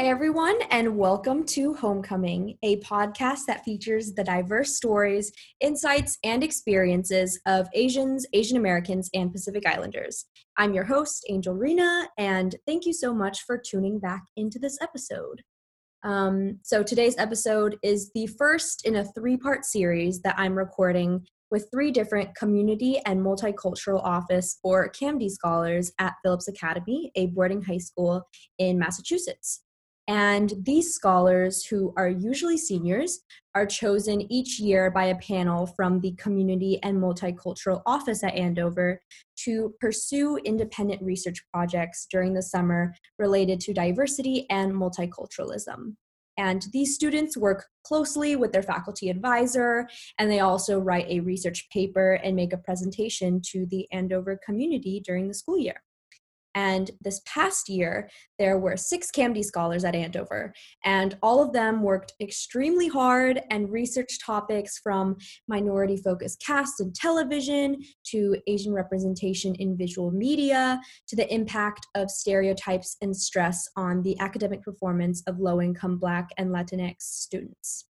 Hey everyone, and welcome to Homecoming, a podcast that features the diverse stories, insights, and experiences of Asians, Asian Americans, and Pacific Islanders. I'm your host, Angel Rena, and thank you so much for tuning back into this episode. Um, so, today's episode is the first in a three part series that I'm recording with three different community and multicultural office or CAMD scholars at Phillips Academy, a boarding high school in Massachusetts. And these scholars, who are usually seniors, are chosen each year by a panel from the Community and Multicultural Office at Andover to pursue independent research projects during the summer related to diversity and multiculturalism. And these students work closely with their faculty advisor, and they also write a research paper and make a presentation to the Andover community during the school year. And this past year, there were six CAMD scholars at Andover, and all of them worked extremely hard and researched topics from minority focused cast in television to Asian representation in visual media to the impact of stereotypes and stress on the academic performance of low income Black and Latinx students.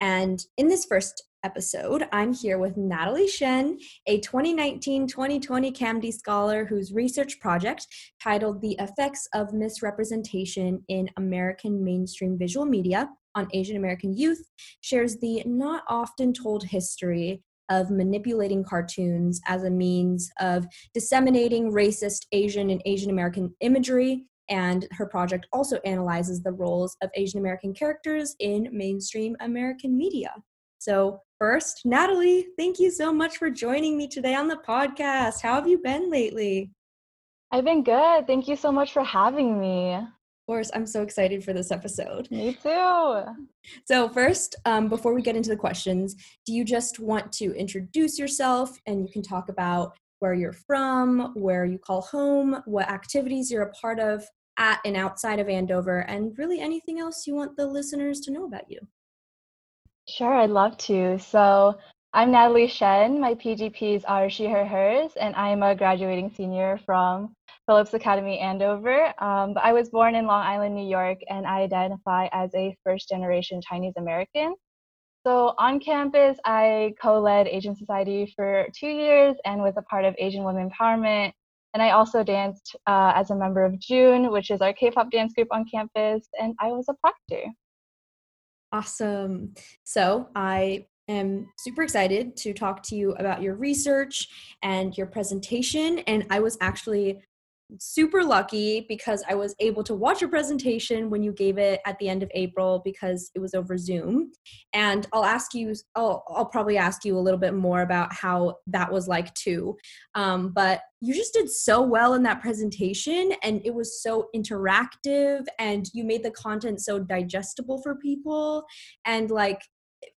And in this first episode, I'm here with Natalie Shen, a 2019 2020 CAMD scholar whose research project, titled The Effects of Misrepresentation in American Mainstream Visual Media on Asian American Youth, shares the not often told history of manipulating cartoons as a means of disseminating racist Asian and Asian American imagery. And her project also analyzes the roles of Asian American characters in mainstream American media. So, first, Natalie, thank you so much for joining me today on the podcast. How have you been lately? I've been good. Thank you so much for having me. Of course, I'm so excited for this episode. Me too. So, first, um, before we get into the questions, do you just want to introduce yourself and you can talk about where you're from, where you call home, what activities you're a part of at and outside of Andover, and really anything else you want the listeners to know about you? Sure, I'd love to. So I'm Natalie Shen. My PGPs are she, her, hers, and I'm a graduating senior from Phillips Academy Andover. Um, but I was born in Long Island, New York, and I identify as a first generation Chinese American. So on campus, I co led Asian Society for two years and was a part of Asian Women Empowerment. And I also danced uh, as a member of June, which is our K pop dance group on campus, and I was a proctor. Awesome. So I am super excited to talk to you about your research and your presentation. And I was actually super lucky because I was able to watch your presentation when you gave it at the end of April because it was over Zoom. And I'll ask you, I'll, I'll probably ask you a little bit more about how that was like too. Um, but you just did so well in that presentation and it was so interactive and you made the content so digestible for people. And like,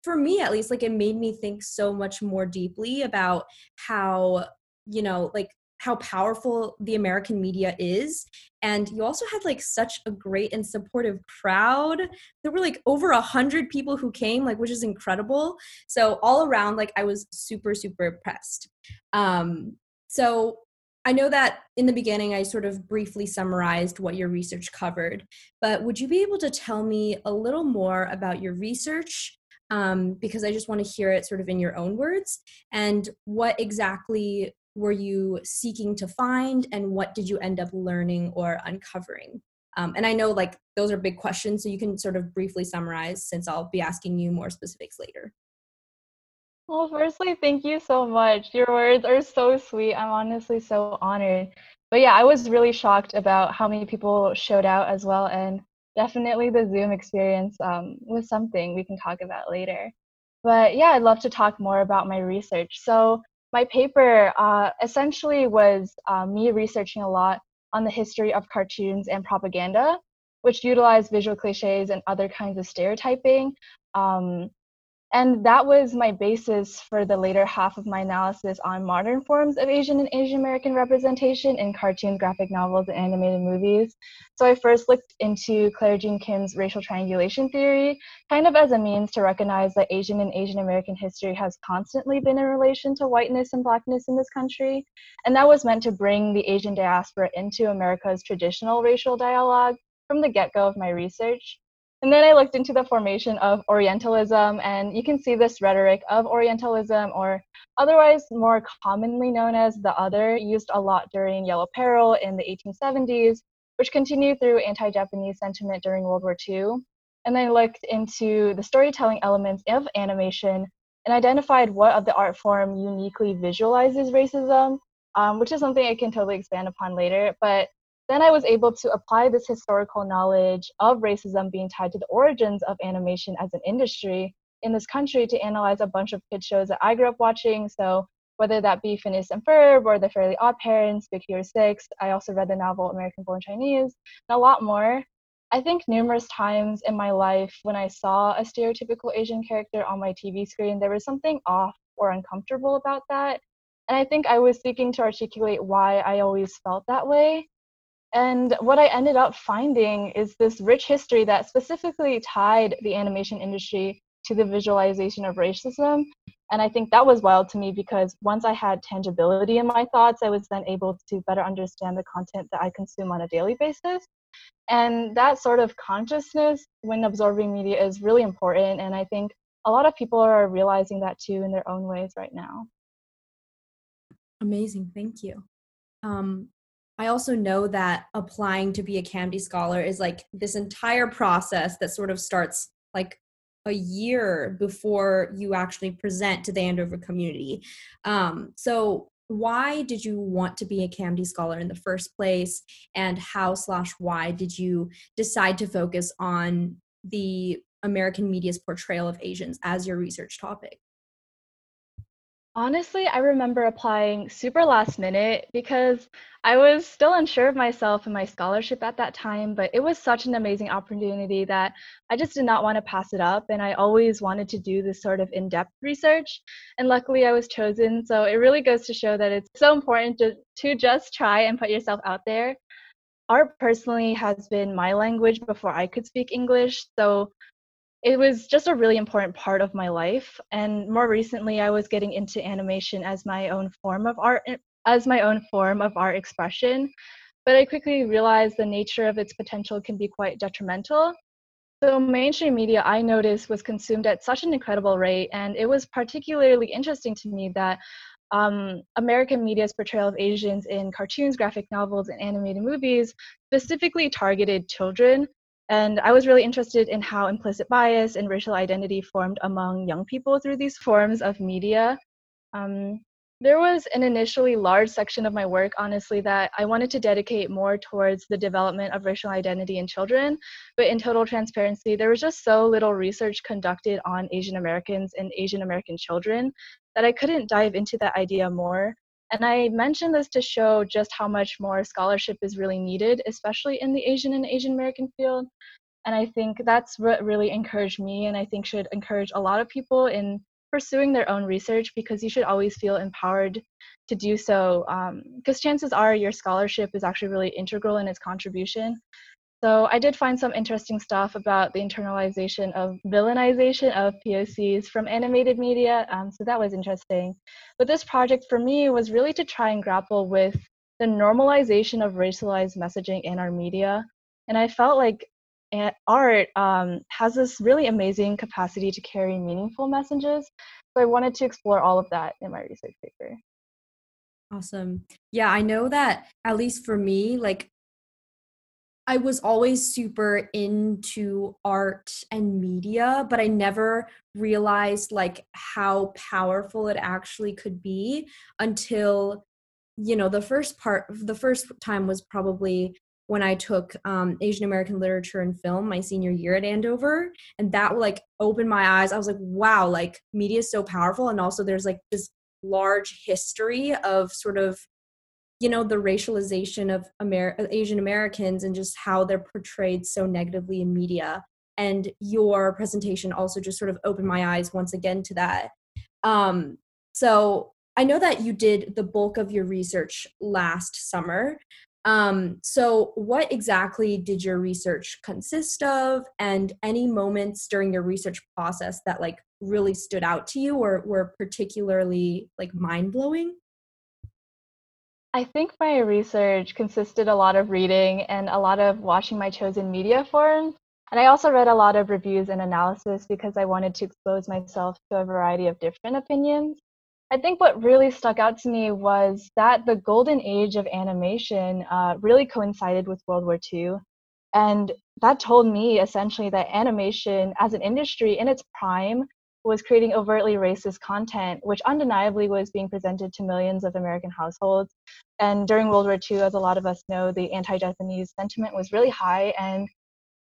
for me at least, like it made me think so much more deeply about how you know like how powerful the American media is. And you also had like such a great and supportive crowd. There were like over a hundred people who came, like which is incredible. So all around, like I was super, super impressed. Um, so I know that in the beginning I sort of briefly summarized what your research covered, but would you be able to tell me a little more about your research? Um, because I just want to hear it sort of in your own words and what exactly were you seeking to find and what did you end up learning or uncovering? Um, and i know like those are big questions so you can sort of briefly summarize since i'll be asking you more specifics later. Well firstly thank you so much. Your words are so sweet. I'm honestly so honored. But yeah i was really shocked about how many people showed out as well and definitely the zoom experience um, was something we can talk about later. But yeah i'd love to talk more about my research. So my paper uh, essentially was uh, me researching a lot on the history of cartoons and propaganda, which utilize visual cliches and other kinds of stereotyping. Um, and that was my basis for the later half of my analysis on modern forms of Asian and Asian American representation in cartoons, graphic novels, and animated movies. So I first looked into Claire Jean Kim's racial triangulation theory, kind of as a means to recognize that Asian and Asian American history has constantly been in relation to whiteness and blackness in this country. And that was meant to bring the Asian diaspora into America's traditional racial dialogue from the get go of my research. And then I looked into the formation of Orientalism, and you can see this rhetoric of Orientalism, or otherwise more commonly known as the other, used a lot during Yellow Peril in the 1870s, which continued through anti Japanese sentiment during World War II. And then I looked into the storytelling elements of animation and identified what of the art form uniquely visualizes racism, um, which is something I can totally expand upon later. But then I was able to apply this historical knowledge of racism being tied to the origins of animation as an industry in this country to analyze a bunch of kid shows that I grew up watching. So whether that be Phineas and Ferb or The Fairly Odd Parents, Big Hero 6, I also read the novel American Born Chinese, and a lot more. I think numerous times in my life when I saw a stereotypical Asian character on my TV screen, there was something off or uncomfortable about that. And I think I was seeking to articulate why I always felt that way. And what I ended up finding is this rich history that specifically tied the animation industry to the visualization of racism. And I think that was wild to me because once I had tangibility in my thoughts, I was then able to better understand the content that I consume on a daily basis. And that sort of consciousness when absorbing media is really important. And I think a lot of people are realizing that too in their own ways right now. Amazing. Thank you. Um, I also know that applying to be a CAMD scholar is like this entire process that sort of starts like a year before you actually present to the Andover community. Um, so why did you want to be a CAMD scholar in the first place and how slash why did you decide to focus on the American media's portrayal of Asians as your research topic? Honestly, I remember applying super last minute because I was still unsure of myself and my scholarship at that time, but it was such an amazing opportunity that I just did not want to pass it up. And I always wanted to do this sort of in depth research. And luckily, I was chosen. So it really goes to show that it's so important to, to just try and put yourself out there. Art personally has been my language before I could speak English. So it was just a really important part of my life and more recently i was getting into animation as my own form of art as my own form of art expression but i quickly realized the nature of its potential can be quite detrimental. So mainstream media i noticed was consumed at such an incredible rate and it was particularly interesting to me that um, American media's portrayal of Asians in cartoons, graphic novels, and animated movies specifically targeted children and I was really interested in how implicit bias and racial identity formed among young people through these forms of media. Um, there was an initially large section of my work, honestly, that I wanted to dedicate more towards the development of racial identity in children. But in total transparency, there was just so little research conducted on Asian Americans and Asian American children that I couldn't dive into that idea more. And I mention this to show just how much more scholarship is really needed, especially in the Asian and Asian American field. And I think that's what really encouraged me, and I think should encourage a lot of people in pursuing their own research because you should always feel empowered to do so. Because um, chances are your scholarship is actually really integral in its contribution. So I did find some interesting stuff about the internalization of villainization of POCs from animated media. Um, so that was interesting. But this project for me was really to try and grapple with the normalization of racialized messaging in our media. And I felt like art um, has this really amazing capacity to carry meaningful messages. So I wanted to explore all of that in my research paper. Awesome. Yeah, I know that at least for me, like I was always super into art and media, but I never realized like how powerful it actually could be until you know the first part the first time was probably when I took um, Asian American literature and film my senior year at Andover, and that like opened my eyes. I was like, wow, like media is so powerful, and also there's like this large history of sort of you know the racialization of Amer- asian americans and just how they're portrayed so negatively in media. And your presentation also just sort of opened my eyes once again to that. Um, so i know that you did the bulk of your research last summer. Um, so what exactly did your research consist of? And any moments during your research process that like really stood out to you or were particularly like mind-blowing I think my research consisted a lot of reading and a lot of watching my chosen media forums. And I also read a lot of reviews and analysis because I wanted to expose myself to a variety of different opinions. I think what really stuck out to me was that the golden age of animation uh, really coincided with World War II. And that told me essentially that animation as an industry in its prime was creating overtly racist content, which undeniably was being presented to millions of American households. And during World War II, as a lot of us know, the anti Japanese sentiment was really high. And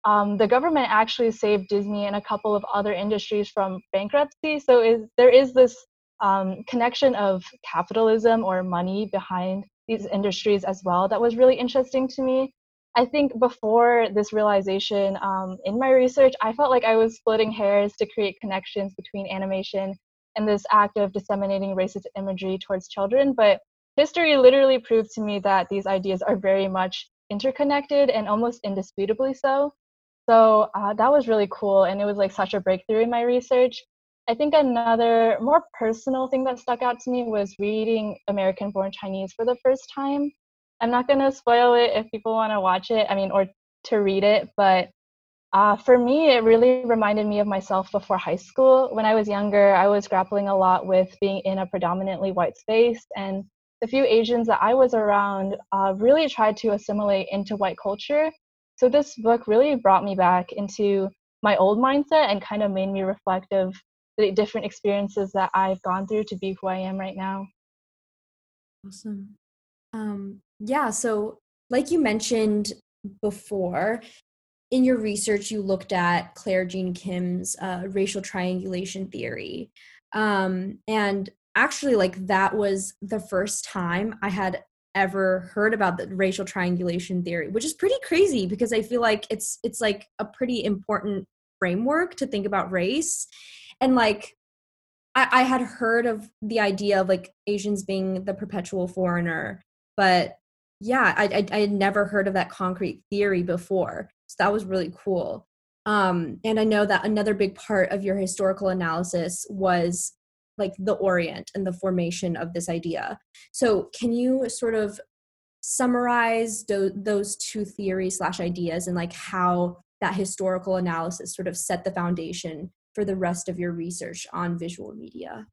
um, the government actually saved Disney and a couple of other industries from bankruptcy. So is, there is this um, connection of capitalism or money behind these industries as well that was really interesting to me. I think before this realization um, in my research, I felt like I was splitting hairs to create connections between animation and this act of disseminating racist imagery towards children. But history literally proved to me that these ideas are very much interconnected and almost indisputably so. So uh, that was really cool. And it was like such a breakthrough in my research. I think another more personal thing that stuck out to me was reading American Born Chinese for the first time. I'm not going to spoil it if people want to watch it, I mean, or to read it, but uh, for me, it really reminded me of myself before high school. When I was younger, I was grappling a lot with being in a predominantly white space, and the few Asians that I was around uh, really tried to assimilate into white culture. So this book really brought me back into my old mindset and kind of made me reflect of the different experiences that I've gone through to be who I am right now. Awesome. Um, yeah, so like you mentioned before, in your research, you looked at Claire Jean Kim's uh, racial triangulation theory. Um, and actually, like, that was the first time I had ever heard about the racial triangulation theory, which is pretty crazy because I feel like it's it's like a pretty important framework to think about race. And like I, I had heard of the idea of like Asians being the perpetual foreigner, but yeah I, I, I had never heard of that concrete theory before so that was really cool. Um, and i know that another big part of your historical analysis was like the orient and the formation of this idea. So can you sort of summarize do- those two theories slash ideas and like how that historical analysis sort of set the foundation for the rest of your research on visual media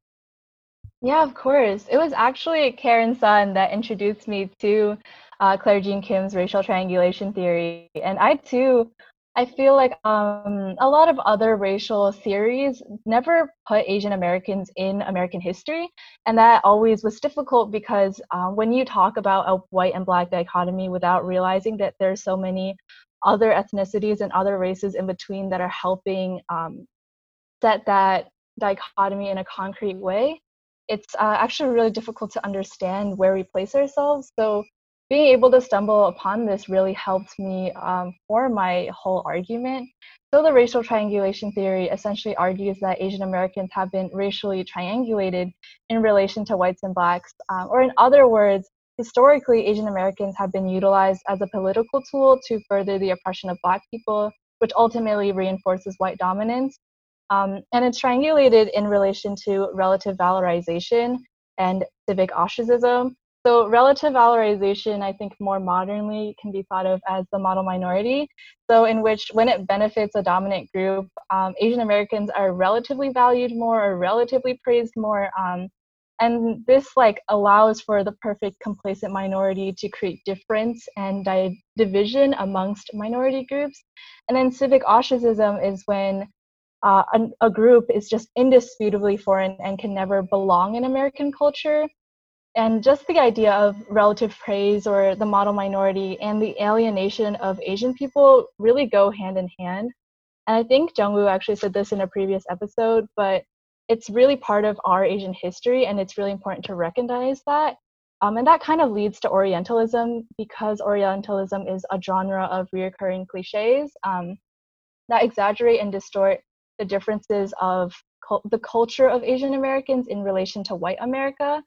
yeah, of course. It was actually Karen Sun that introduced me to uh, Claire Jean Kim's racial triangulation theory. And I too, I feel like um, a lot of other racial theories never put Asian Americans in American history. And that always was difficult because um, when you talk about a white and black dichotomy without realizing that there's so many other ethnicities and other races in between that are helping um, set that dichotomy in a concrete way, it's uh, actually really difficult to understand where we place ourselves. So being able to stumble upon this really helped me um, form my whole argument. So the racial triangulation theory essentially argues that Asian Americans have been racially triangulated in relation to whites and blacks, um, or in other words, historically Asian Americans have been utilized as a political tool to further the oppression of black people, which ultimately reinforces white dominance. Um, and it's triangulated in relation to relative valorization and civic ostracism. So, relative valorization, I think more modernly can be thought of as the model minority. So, in which when it benefits a dominant group, um, Asian Americans are relatively valued more or relatively praised more. Um, and this like allows for the perfect complacent minority to create difference and di- division amongst minority groups. And then civic ostracism is when uh, a, a group is just indisputably foreign and can never belong in American culture. And just the idea of relative praise or the model minority and the alienation of Asian people really go hand in hand. And I think Jungwoo actually said this in a previous episode, but it's really part of our Asian history, and it's really important to recognize that. Um, and that kind of leads to Orientalism because Orientalism is a genre of reoccurring cliches um, that exaggerate and distort the differences of the culture of Asian Americans in relation to white America.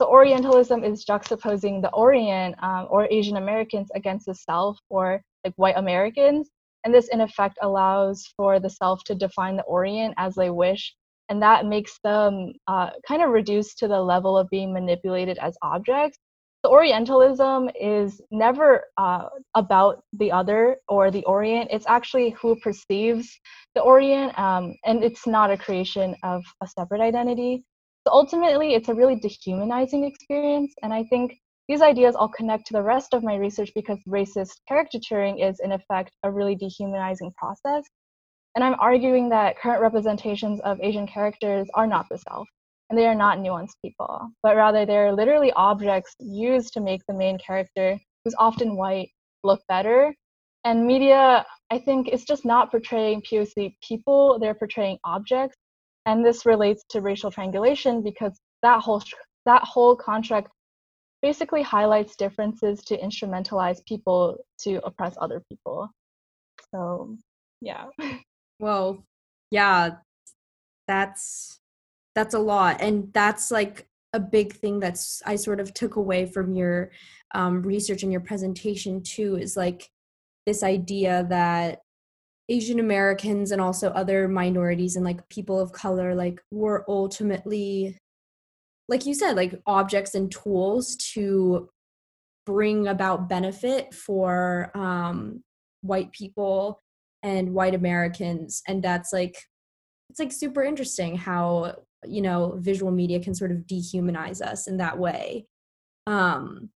So Orientalism is juxtaposing the Orient um, or Asian Americans against the Self or like white Americans. And this in effect allows for the Self to define the Orient as they wish. And that makes them uh, kind of reduced to the level of being manipulated as objects. The Orientalism is never uh, about the other or the Orient. It's actually who perceives the Orient, um, and it's not a creation of a separate identity. So ultimately, it's a really dehumanizing experience, and I think these ideas all connect to the rest of my research because racist caricaturing is, in effect, a really dehumanizing process. And I'm arguing that current representations of Asian characters are not the self and they are not nuanced people, but rather they're literally objects used to make the main character, who's often white, look better. And media, I think, is just not portraying POC people, they're portraying objects. And this relates to racial triangulation because that whole that whole contract basically highlights differences to instrumentalize people to oppress other people. So, yeah. Well, yeah, that's that's a lot and that's like a big thing that's i sort of took away from your um, research and your presentation too is like this idea that asian americans and also other minorities and like people of color like were ultimately like you said like objects and tools to bring about benefit for um, white people and white americans and that's like it's like super interesting how you know visual media can sort of dehumanize us in that way. Um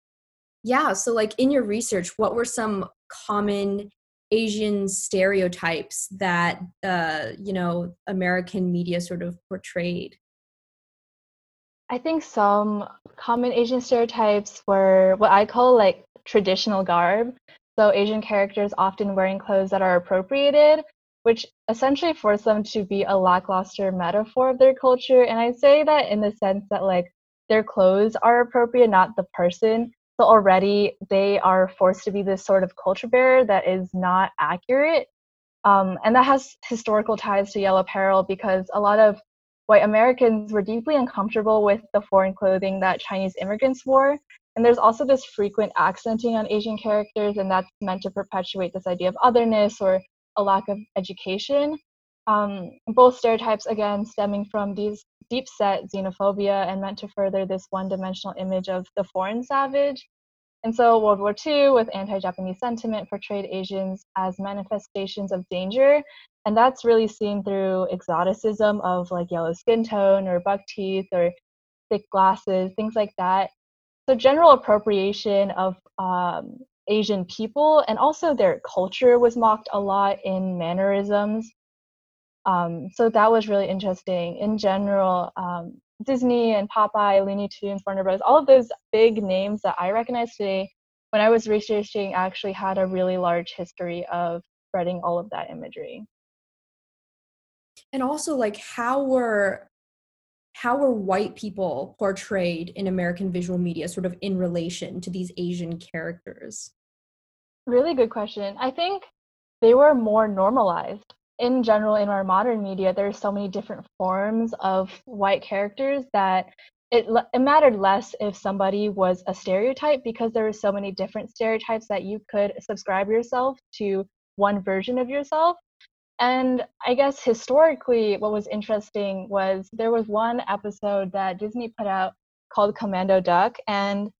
yeah so like in your research what were some common asian stereotypes that uh you know american media sort of portrayed? I think some common asian stereotypes were what i call like traditional garb. So asian characters often wearing clothes that are appropriated which essentially force them to be a lackluster metaphor of their culture. And I say that in the sense that like their clothes are appropriate, not the person. So already they are forced to be this sort of culture bearer that is not accurate. Um, and that has historical ties to Yellow Peril because a lot of white Americans were deeply uncomfortable with the foreign clothing that Chinese immigrants wore. And there's also this frequent accenting on Asian characters, and that's meant to perpetuate this idea of otherness or a lack of education. Um, both stereotypes, again, stemming from these deep set xenophobia and meant to further this one dimensional image of the foreign savage. And so, World War II, with anti Japanese sentiment, portrayed Asians as manifestations of danger. And that's really seen through exoticism of like yellow skin tone or buck teeth or thick glasses, things like that. So, general appropriation of um, Asian people, and also their culture was mocked a lot in mannerisms. Um, so that was really interesting. In general, um, Disney and Popeye, Looney Tunes, Warner Bros., all of those big names that I recognize today, when I was researching, actually had a really large history of spreading all of that imagery. And also, like, how were how were white people portrayed in American visual media, sort of in relation to these Asian characters? Really good question. I think they were more normalized. In general, in our modern media, there's so many different forms of white characters that it, it mattered less if somebody was a stereotype because there were so many different stereotypes that you could subscribe yourself to one version of yourself. And I guess historically, what was interesting was there was one episode that Disney put out called Commando Duck, and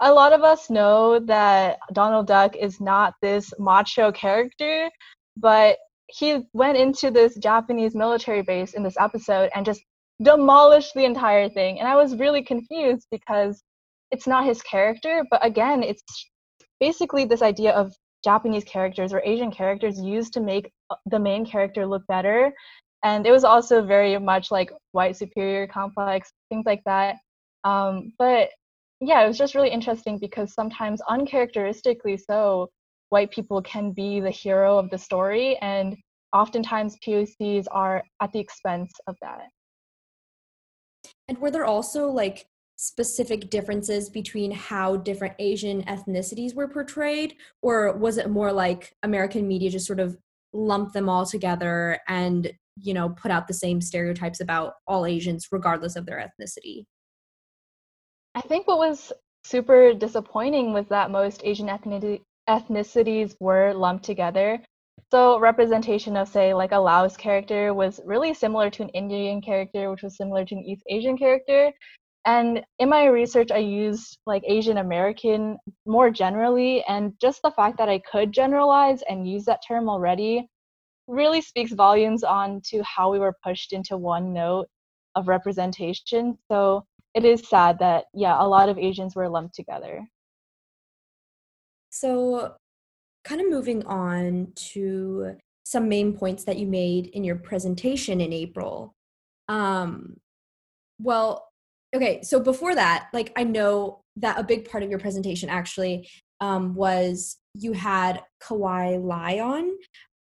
a lot of us know that Donald Duck is not this macho character, but he went into this Japanese military base in this episode and just demolished the entire thing. And I was really confused because it's not his character, but again, it's basically this idea of Japanese characters or Asian characters used to make uh, the main character look better. And it was also very much like white superior complex, things like that. Um, but yeah, it was just really interesting because sometimes uncharacteristically so, white people can be the hero of the story, and oftentimes POCs are at the expense of that. And were there also like specific differences between how different Asian ethnicities were portrayed, or was it more like American media just sort of lumped them all together and you know put out the same stereotypes about all Asians regardless of their ethnicity? I think what was super disappointing was that most Asian ethnicities were lumped together. So representation of say like a Laos character was really similar to an Indian character, which was similar to an East Asian character. And in my research, I used like Asian American more generally, and just the fact that I could generalize and use that term already really speaks volumes on to how we were pushed into one note of representation. So it is sad that, yeah, a lot of Asians were lumped together. So, kind of moving on to some main points that you made in your presentation in April. Um, well, okay, so before that, like I know that a big part of your presentation actually um, was you had Kawai Lai on,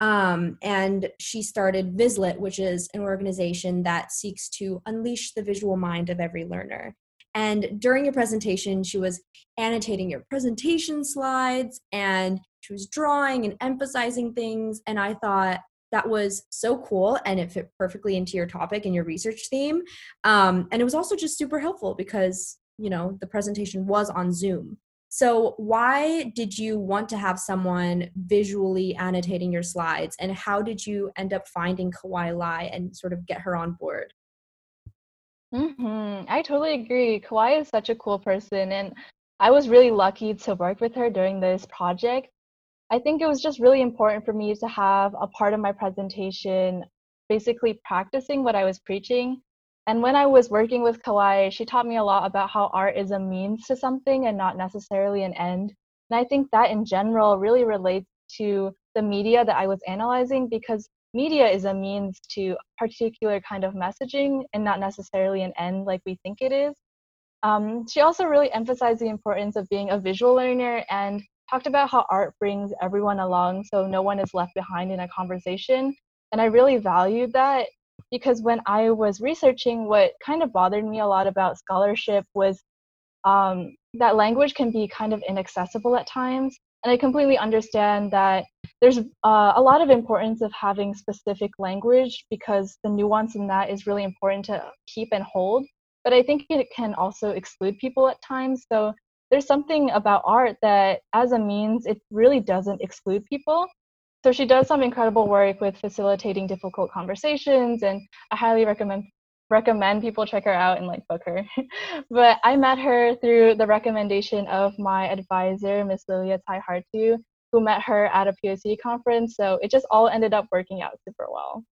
um, and she started Vizlet, which is an organization that seeks to unleash the visual mind of every learner. And during your presentation, she was annotating your presentation slides and she was drawing and emphasizing things. And I thought that was so cool and it fit perfectly into your topic and your research theme. Um, and it was also just super helpful because, you know, the presentation was on Zoom. So, why did you want to have someone visually annotating your slides, and how did you end up finding Kawai Lai and sort of get her on board? Mm-hmm. I totally agree. Kawai is such a cool person, and I was really lucky to work with her during this project. I think it was just really important for me to have a part of my presentation basically practicing what I was preaching. And when I was working with Kawai, she taught me a lot about how art is a means to something and not necessarily an end. And I think that in general really relates to the media that I was analyzing because media is a means to particular kind of messaging and not necessarily an end like we think it is. Um, she also really emphasized the importance of being a visual learner and talked about how art brings everyone along so no one is left behind in a conversation. And I really valued that because when I was researching, what kind of bothered me a lot about scholarship was um, that language can be kind of inaccessible at times. And I completely understand that there's uh, a lot of importance of having specific language because the nuance in that is really important to keep and hold. But I think it can also exclude people at times. So there's something about art that, as a means, it really doesn't exclude people. So she does some incredible work with facilitating difficult conversations, and I highly recommend recommend people check her out and like book her. but I met her through the recommendation of my advisor, Miss Lilia Tai Hartu, who met her at a POC conference. So it just all ended up working out super well.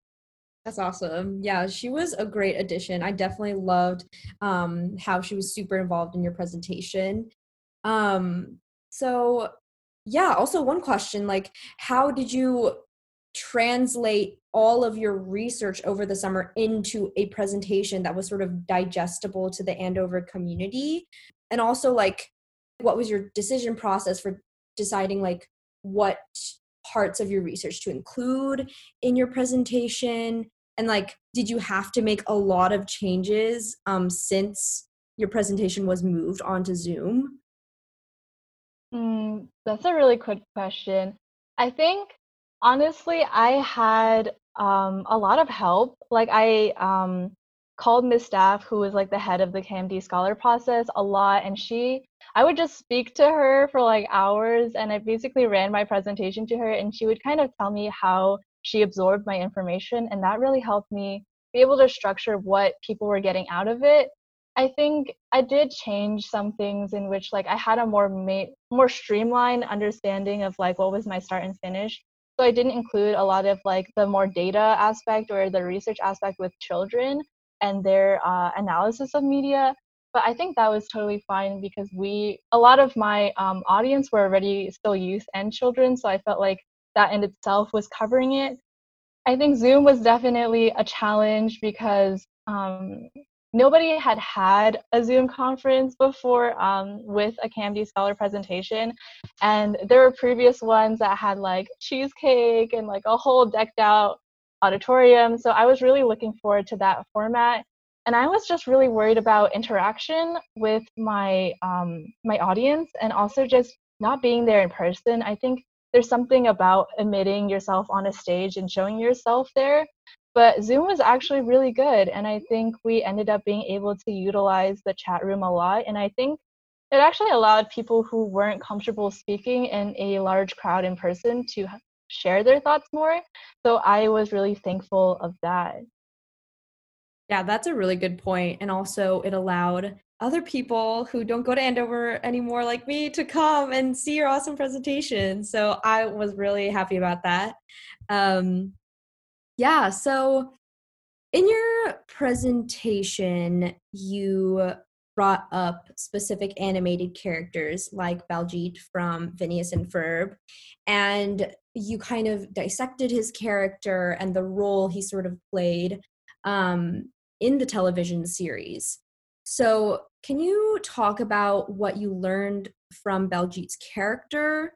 That's awesome. Yeah, she was a great addition. I definitely loved um, how she was super involved in your presentation. Um, so, yeah, also one question like, how did you translate all of your research over the summer into a presentation that was sort of digestible to the Andover community? And also, like, what was your decision process for deciding, like, what parts of your research to include in your presentation and like did you have to make a lot of changes um, since your presentation was moved onto zoom mm, that's a really quick question i think honestly i had um, a lot of help like i um, called Miss Staff, who was like the head of the CAMD scholar process, a lot, and she, I would just speak to her for like hours, and I basically ran my presentation to her, and she would kind of tell me how she absorbed my information, and that really helped me be able to structure what people were getting out of it. I think I did change some things in which like I had a more ma- more streamlined understanding of like what was my start and finish. So I didn't include a lot of like the more data aspect or the research aspect with children and their uh, analysis of media. But I think that was totally fine because we, a lot of my um, audience were already still youth and children. So I felt like that in itself was covering it. I think Zoom was definitely a challenge because um, nobody had had a Zoom conference before um, with a CAMD Scholar presentation. And there were previous ones that had like cheesecake and like a whole decked out auditorium. So I was really looking forward to that format. And I was just really worried about interaction with my um, my audience and also just not being there in person. I think there's something about emitting yourself on a stage and showing yourself there. But Zoom was actually really good. And I think we ended up being able to utilize the chat room a lot. And I think it actually allowed people who weren't comfortable speaking in a large crowd in person to share their thoughts more. So I was really thankful of that. Yeah, that's a really good point. And also, it allowed other people who don't go to Andover anymore, like me, to come and see your awesome presentation. So I was really happy about that. Um, yeah, so in your presentation, you brought up specific animated characters like Baljeet from Phineas and Ferb, and you kind of dissected his character and the role he sort of played um, in the television series. So, can you talk about what you learned from Baljeet's character?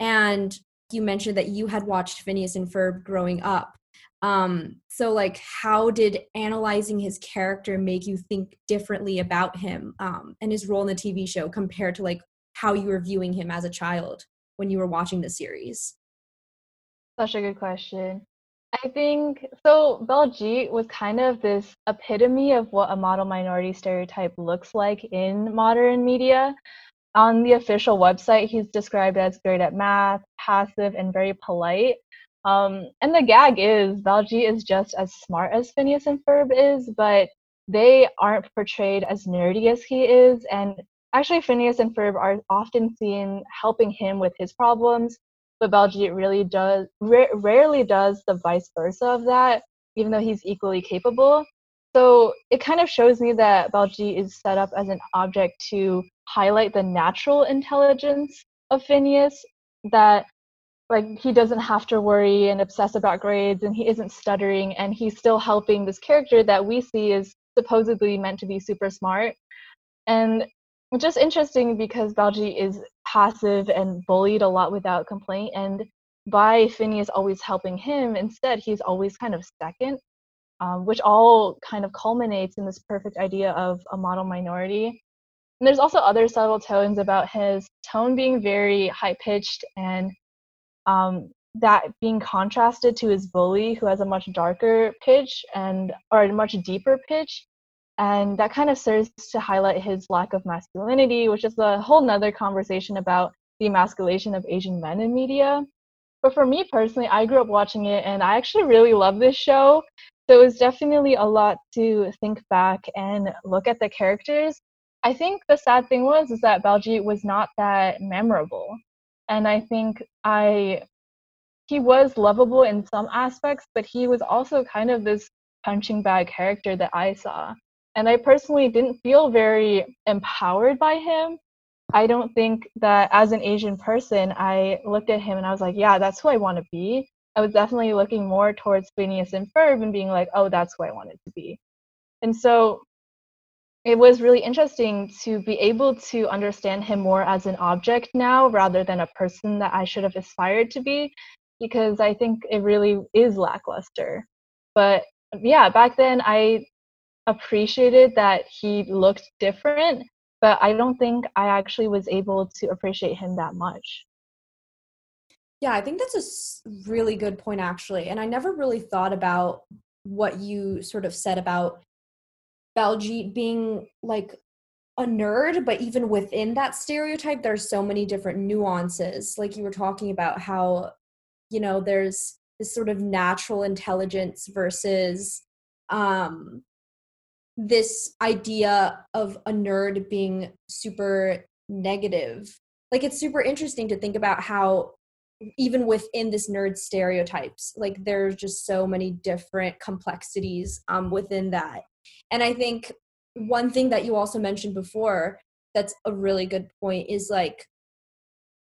And you mentioned that you had watched Phineas and Ferb growing up. Um, so, like, how did analyzing his character make you think differently about him um, and his role in the TV show compared to like how you were viewing him as a child when you were watching the series? Such a good question. I think so. Baljeet was kind of this epitome of what a model minority stereotype looks like in modern media. On the official website, he's described as great at math, passive, and very polite. Um, and the gag is Baljeet is just as smart as Phineas and Ferb is, but they aren't portrayed as nerdy as he is. And actually, Phineas and Ferb are often seen helping him with his problems but Baljeet really does ra- rarely does the vice versa of that, even though he's equally capable. So it kind of shows me that Baljeet is set up as an object to highlight the natural intelligence of Phineas, that like he doesn't have to worry and obsess about grades and he isn't stuttering and he's still helping this character that we see is supposedly meant to be super smart. And just interesting because Baljeet is passive and bullied a lot without complaint. And by Phineas always helping him, instead, he's always kind of second, um, which all kind of culminates in this perfect idea of a model minority. And there's also other subtle tones about his tone being very high pitched and um, that being contrasted to his bully, who has a much darker pitch and or a much deeper pitch and that kind of serves to highlight his lack of masculinity, which is a whole nother conversation about the emasculation of Asian men in media. But for me personally, I grew up watching it and I actually really love this show. So it was definitely a lot to think back and look at the characters. I think the sad thing was is that Baljeet was not that memorable. And I think I he was lovable in some aspects, but he was also kind of this punching bag character that I saw. And I personally didn't feel very empowered by him. I don't think that as an Asian person, I looked at him and I was like, yeah, that's who I want to be. I was definitely looking more towards Phineas and Ferb and being like, oh, that's who I wanted to be. And so it was really interesting to be able to understand him more as an object now rather than a person that I should have aspired to be, because I think it really is lackluster. But yeah, back then I appreciated that he looked different, but I don't think I actually was able to appreciate him that much. Yeah, I think that's a really good point, actually. And I never really thought about what you sort of said about Baljeet being like a nerd, but even within that stereotype, there's so many different nuances. Like you were talking about how, you know, there's this sort of natural intelligence versus um this idea of a nerd being super negative. Like it's super interesting to think about how even within this nerd stereotypes, like there's just so many different complexities um, within that. And I think one thing that you also mentioned before that's a really good point is like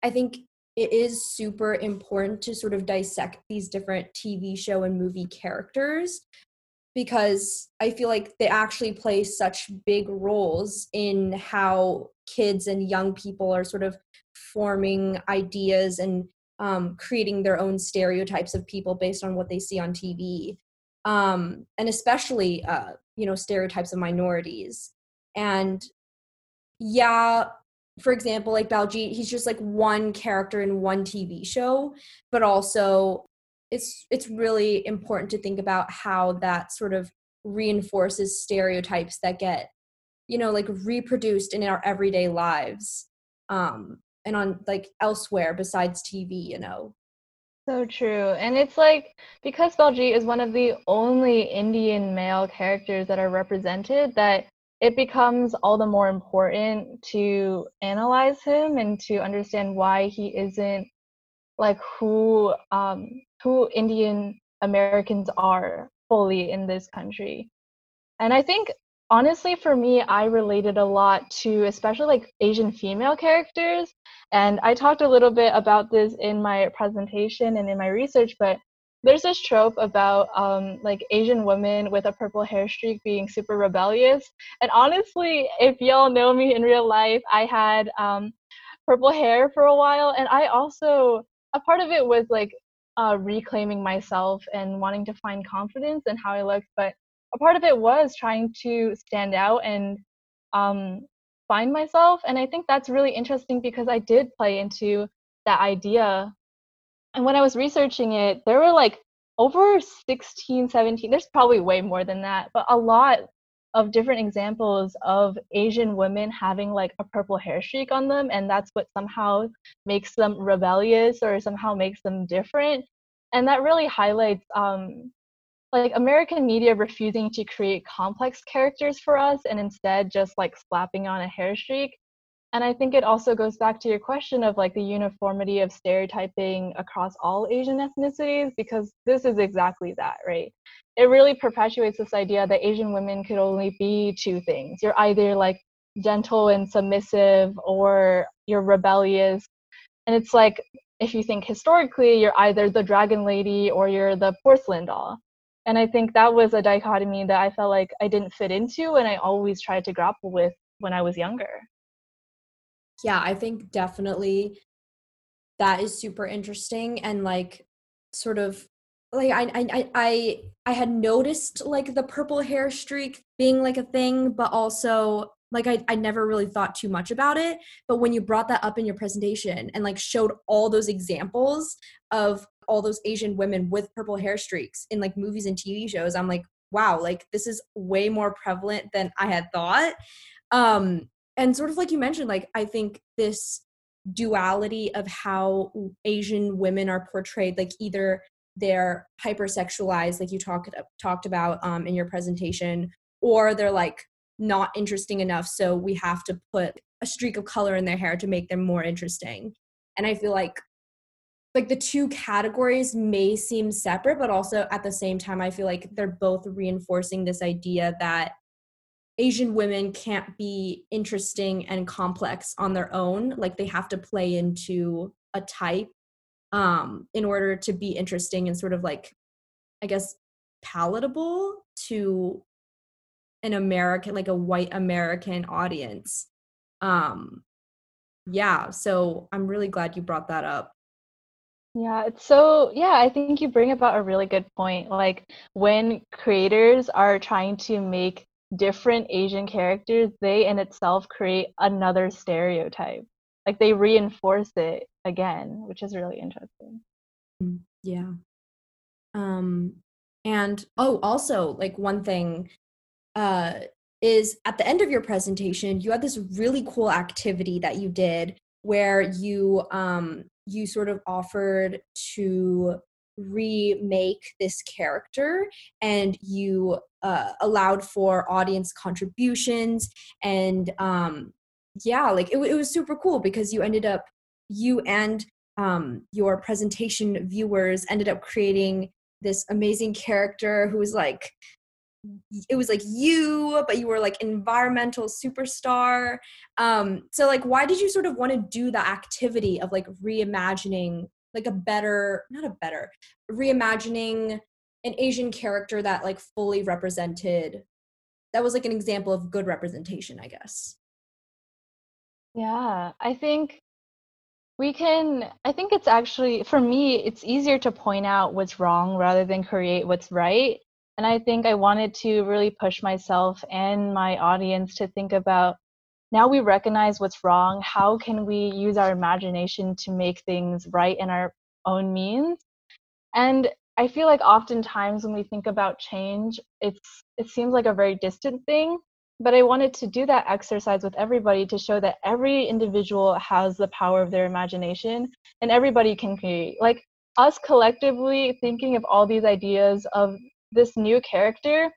I think it is super important to sort of dissect these different TV show and movie characters because I feel like they actually play such big roles in how kids and young people are sort of forming ideas and um, creating their own stereotypes of people based on what they see on TV, um, and especially uh, you know stereotypes of minorities. And yeah, for example, like Baljeet, he's just like one character in one TV show, but also it's it's really important to think about how that sort of reinforces stereotypes that get you know like reproduced in our everyday lives um and on like elsewhere besides tv you know so true and it's like because Baljeet is one of the only indian male characters that are represented that it becomes all the more important to analyze him and to understand why he isn't like who um, who Indian Americans are fully in this country. And I think honestly for me i related a lot to especially like asian female characters and i talked a little bit about this in my presentation and in my research but there's this trope about um, like asian women with a purple hair streak being super rebellious and honestly if y'all know me in real life i had um, purple hair for a while and i also a part of it was like uh, reclaiming myself and wanting to find confidence in how i looked but a part of it was trying to stand out and um, find myself. And I think that's really interesting because I did play into that idea. And when I was researching it, there were like over 16, 17, there's probably way more than that, but a lot of different examples of Asian women having like a purple hair streak on them. And that's what somehow makes them rebellious or somehow makes them different. And that really highlights um, like American media refusing to create complex characters for us and instead just like slapping on a hair streak. And I think it also goes back to your question of like the uniformity of stereotyping across all Asian ethnicities, because this is exactly that, right? It really perpetuates this idea that Asian women could only be two things. You're either like gentle and submissive or you're rebellious. And it's like, if you think historically, you're either the dragon lady or you're the porcelain doll and i think that was a dichotomy that i felt like i didn't fit into and i always tried to grapple with when i was younger yeah i think definitely that is super interesting and like sort of like I, I I I had noticed like the purple hair streak being like a thing, but also like I, I never really thought too much about it. But when you brought that up in your presentation and like showed all those examples of all those Asian women with purple hair streaks in like movies and TV shows, I'm like, wow, like this is way more prevalent than I had thought. Um, and sort of like you mentioned, like I think this duality of how Asian women are portrayed, like either they're hypersexualized, like you talked talked about um, in your presentation, or they're like not interesting enough, so we have to put a streak of color in their hair to make them more interesting. And I feel like like the two categories may seem separate but also at the same time i feel like they're both reinforcing this idea that asian women can't be interesting and complex on their own. Like they have to play into a type um in order to be interesting and sort of like i guess palatable to an american like a white american audience. Um yeah so i'm really glad you brought that up yeah, it's so, yeah, I think you bring about a really good point. Like when creators are trying to make different Asian characters, they in itself create another stereotype. Like they reinforce it again, which is really interesting. Mm, yeah. Um and oh, also like one thing uh is at the end of your presentation, you had this really cool activity that you did where you um you sort of offered to remake this character and you uh, allowed for audience contributions and um yeah like it, it was super cool because you ended up you and um your presentation viewers ended up creating this amazing character who was like it was like you but you were like environmental superstar. Um so like why did you sort of want to do the activity of like reimagining like a better not a better reimagining an asian character that like fully represented that was like an example of good representation i guess? Yeah i think we can i think it's actually for me it's easier to point out what's wrong rather than create what's right and I think I wanted to really push myself and my audience to think about now we recognize what's wrong. How can we use our imagination to make things right in our own means? And I feel like oftentimes when we think about change, it's it seems like a very distant thing. But I wanted to do that exercise with everybody to show that every individual has the power of their imagination and everybody can create. Like us collectively thinking of all these ideas of this new character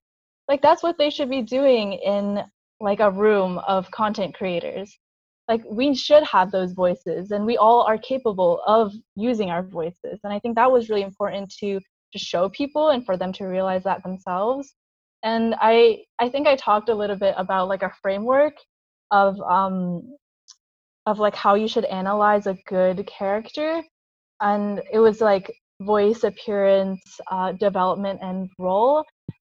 like that's what they should be doing in like a room of content creators. Like we should have those voices and we all are capable of using our voices and i think that was really important to to show people and for them to realize that themselves. And i i think i talked a little bit about like a framework of um of like how you should analyze a good character and it was like voice appearance uh, development and role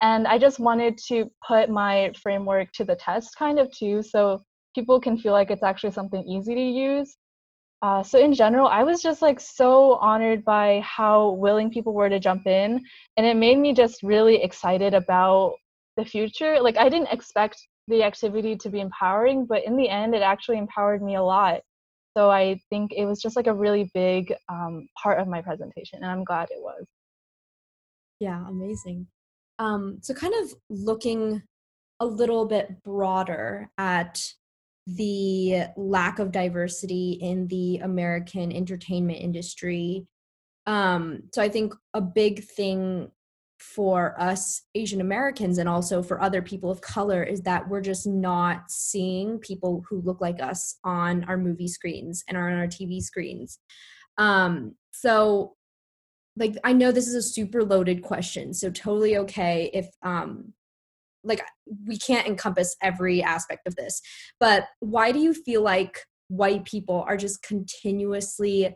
and i just wanted to put my framework to the test kind of too so people can feel like it's actually something easy to use. Uh, so in general, I was just like so honored by how willing people were to jump in, and it made me just really excited about the future. Like I didn't expect the activity to be empowering, but in the end, it actually empowered me a lot. So I think it was just like a really big um, part of my presentation, and I'm glad it was. Yeah, amazing. Um, so kind of looking a little bit broader at the lack of diversity in the American entertainment industry. Um, so I think a big thing for us Asian Americans and also for other people of color is that we're just not seeing people who look like us on our movie screens and on our TV screens. Um, so like I know this is a super loaded question, so totally okay if um like we can't encompass every aspect of this but why do you feel like white people are just continuously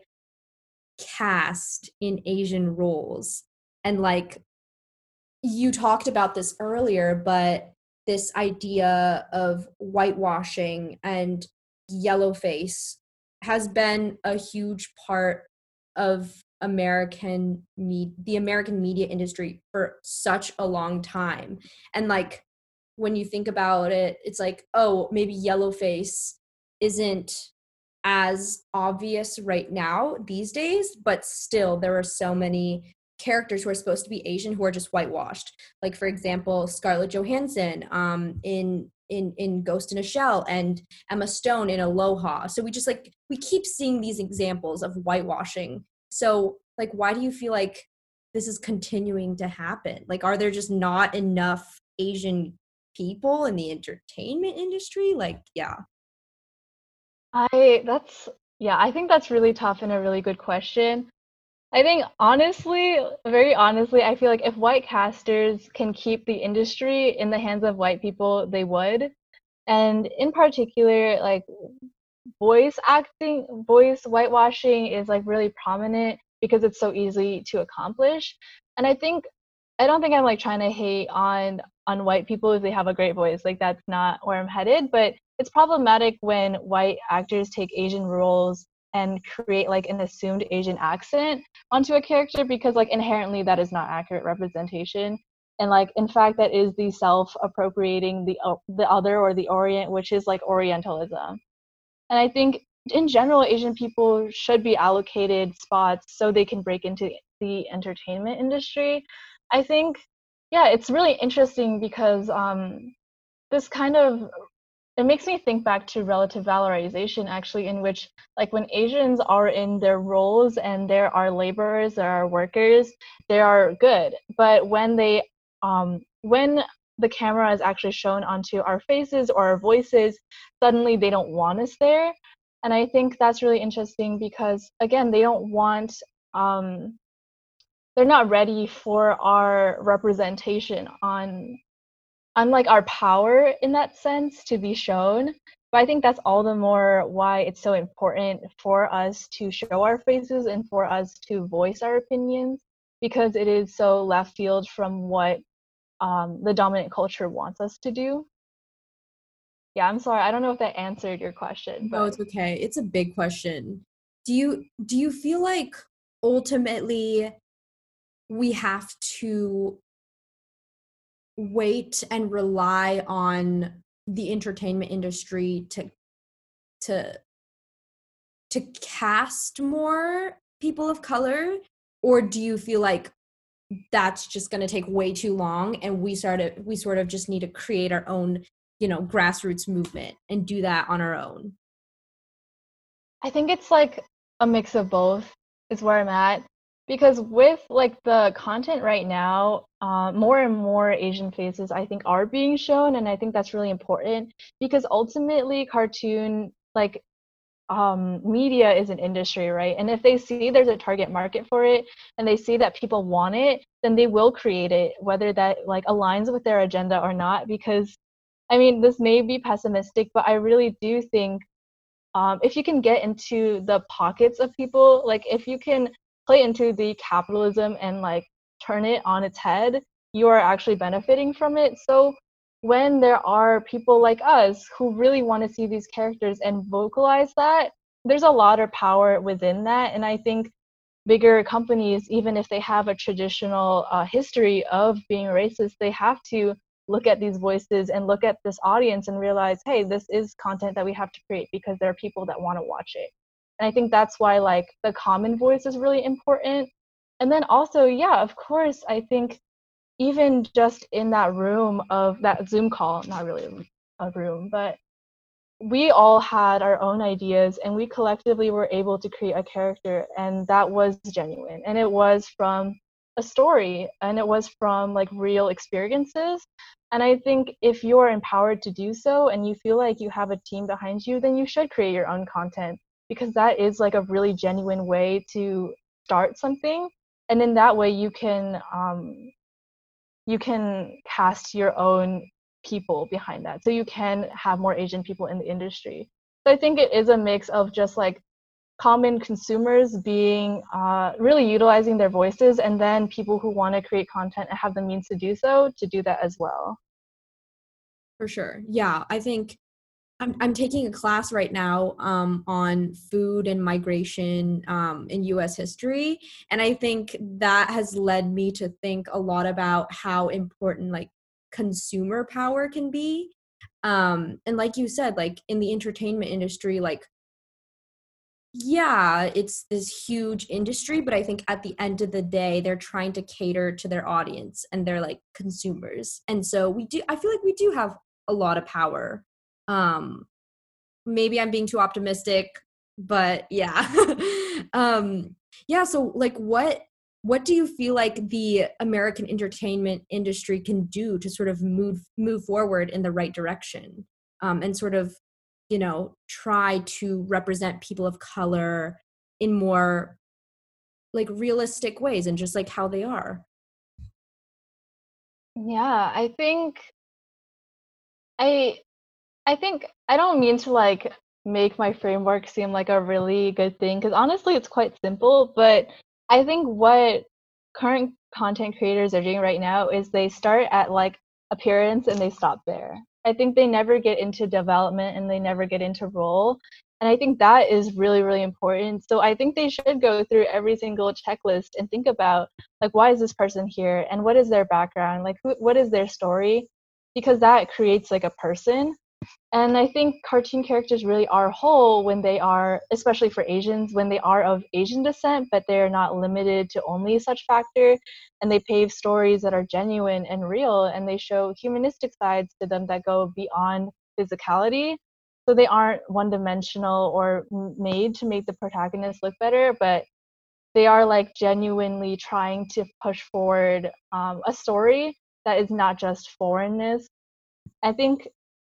cast in asian roles and like you talked about this earlier but this idea of whitewashing and yellow face has been a huge part of American me the American media industry for such a long time. And like when you think about it, it's like, oh, maybe yellow face isn't as obvious right now these days, but still there are so many characters who are supposed to be Asian who are just whitewashed. Like for example, Scarlett Johansson um, in in in Ghost in a Shell and Emma Stone in Aloha. So we just like we keep seeing these examples of whitewashing so, like, why do you feel like this is continuing to happen? Like, are there just not enough Asian people in the entertainment industry? Like, yeah. I, that's, yeah, I think that's really tough and a really good question. I think honestly, very honestly, I feel like if white casters can keep the industry in the hands of white people, they would. And in particular, like voice acting, voice whitewashing is like really prominent because it's so easy to accomplish. And I think I don't think I'm like trying to hate on on white people if they have a great voice. Like that's not where I'm headed, but it's problematic when white actors take Asian roles and create like an assumed Asian accent onto a character because like inherently that is not accurate representation. And like in fact that is the self appropriating the uh, the other or the orient which is like orientalism. And I think in general, Asian people should be allocated spots so they can break into the entertainment industry. I think, yeah, it's really interesting because um, this kind of it makes me think back to relative valorization actually in which like when asians are in their roles and there are laborers there are workers they are good but when they um when the camera is actually shown onto our faces or our voices, suddenly they don't want us there. And I think that's really interesting because, again, they don't want, um, they're not ready for our representation on, unlike our power in that sense to be shown. But I think that's all the more why it's so important for us to show our faces and for us to voice our opinions because it is so left field from what um, the dominant culture wants us to do. Yeah, I'm sorry. I don't know if that answered your question. But... No, it's okay. It's a big question. Do you do you feel like ultimately we have to wait and rely on the entertainment industry to to to cast more people of color? Or do you feel like that's just going to take way too long and we started we sort of just need to create our own you know grassroots movement and do that on our own? I think it's like a mix of both is where i'm at because with like the content right now uh, more and more asian faces i think are being shown and i think that's really important because ultimately cartoon like um, media is an industry right? And if they see there's a target market for it and they see that people want it then they will create it whether that like aligns with their agenda or not because i mean this may be pessimistic but i really do think um, if you can get into the pockets of people like if you can play into the capitalism and like turn it on its head, you are actually benefiting from it. So when there are people like us who really want to see these characters and vocalize that, there's a lot of power within that. And I think bigger companies, even if they have a traditional uh, history of being racist, they have to look at these voices and look at this audience and realize, hey, this is content that we have to create because there are people that want to watch it and i think that's why like the common voice is really important. And then also yeah of course i think even just in that room of that zoom call not really a room but we all had our own ideas and we collectively were able to create a character and that was genuine. And it was from a story and it was from like real experiences. And i think if you're empowered to do so and you feel like you have a team behind you then you should create your own content because that is like a really genuine way to start something and in that way you can um, you can cast your own people behind that so you can have more asian people in the industry. So i think it is a mix of just like common consumers being uh, really utilizing their voices and then people who want to create content and have the means to do so to do that as well. For sure. Yeah i think I'm, I'm taking a class right now um, on food and migration um, in US history. And I think that has led me to think a lot about how important like consumer power can be. Um, and like you said, like in the entertainment industry, like, yeah, it's this huge industry, but I think at the end of the day, they're trying to cater to their audience and they're like consumers. And so we do, I feel like we do have a lot of power um maybe i'm being too optimistic but yeah. Um yeah so like what what do you feel like the american entertainment industry can do to sort of move move forward in the right direction? Um, and sort of you know try to represent people of color in more like realistic ways and just like how they are? Yeah i think i I think I don't mean to like make my framework seem like a really good thing because honestly it's quite simple, but I think what current content creators are doing right now is they start at like appearance and they stop there. I think they never get into development and they never get into role. And I think that is really, really important. So I think they should go through every single checklist and think about like why is this person here and what is their background? Like who, what is their story? Because that creates like a person and I think cartoon characters really are whole when they are, especially for Asians, when they are of Asian descent, but they're not limited to only such factor. And they pave stories that are genuine and real, and they show humanistic sides to them that go beyond physicality. So they aren't one dimensional or made to make the protagonist look better, but they are like genuinely trying to push forward um, a story that is not just foreignness. I think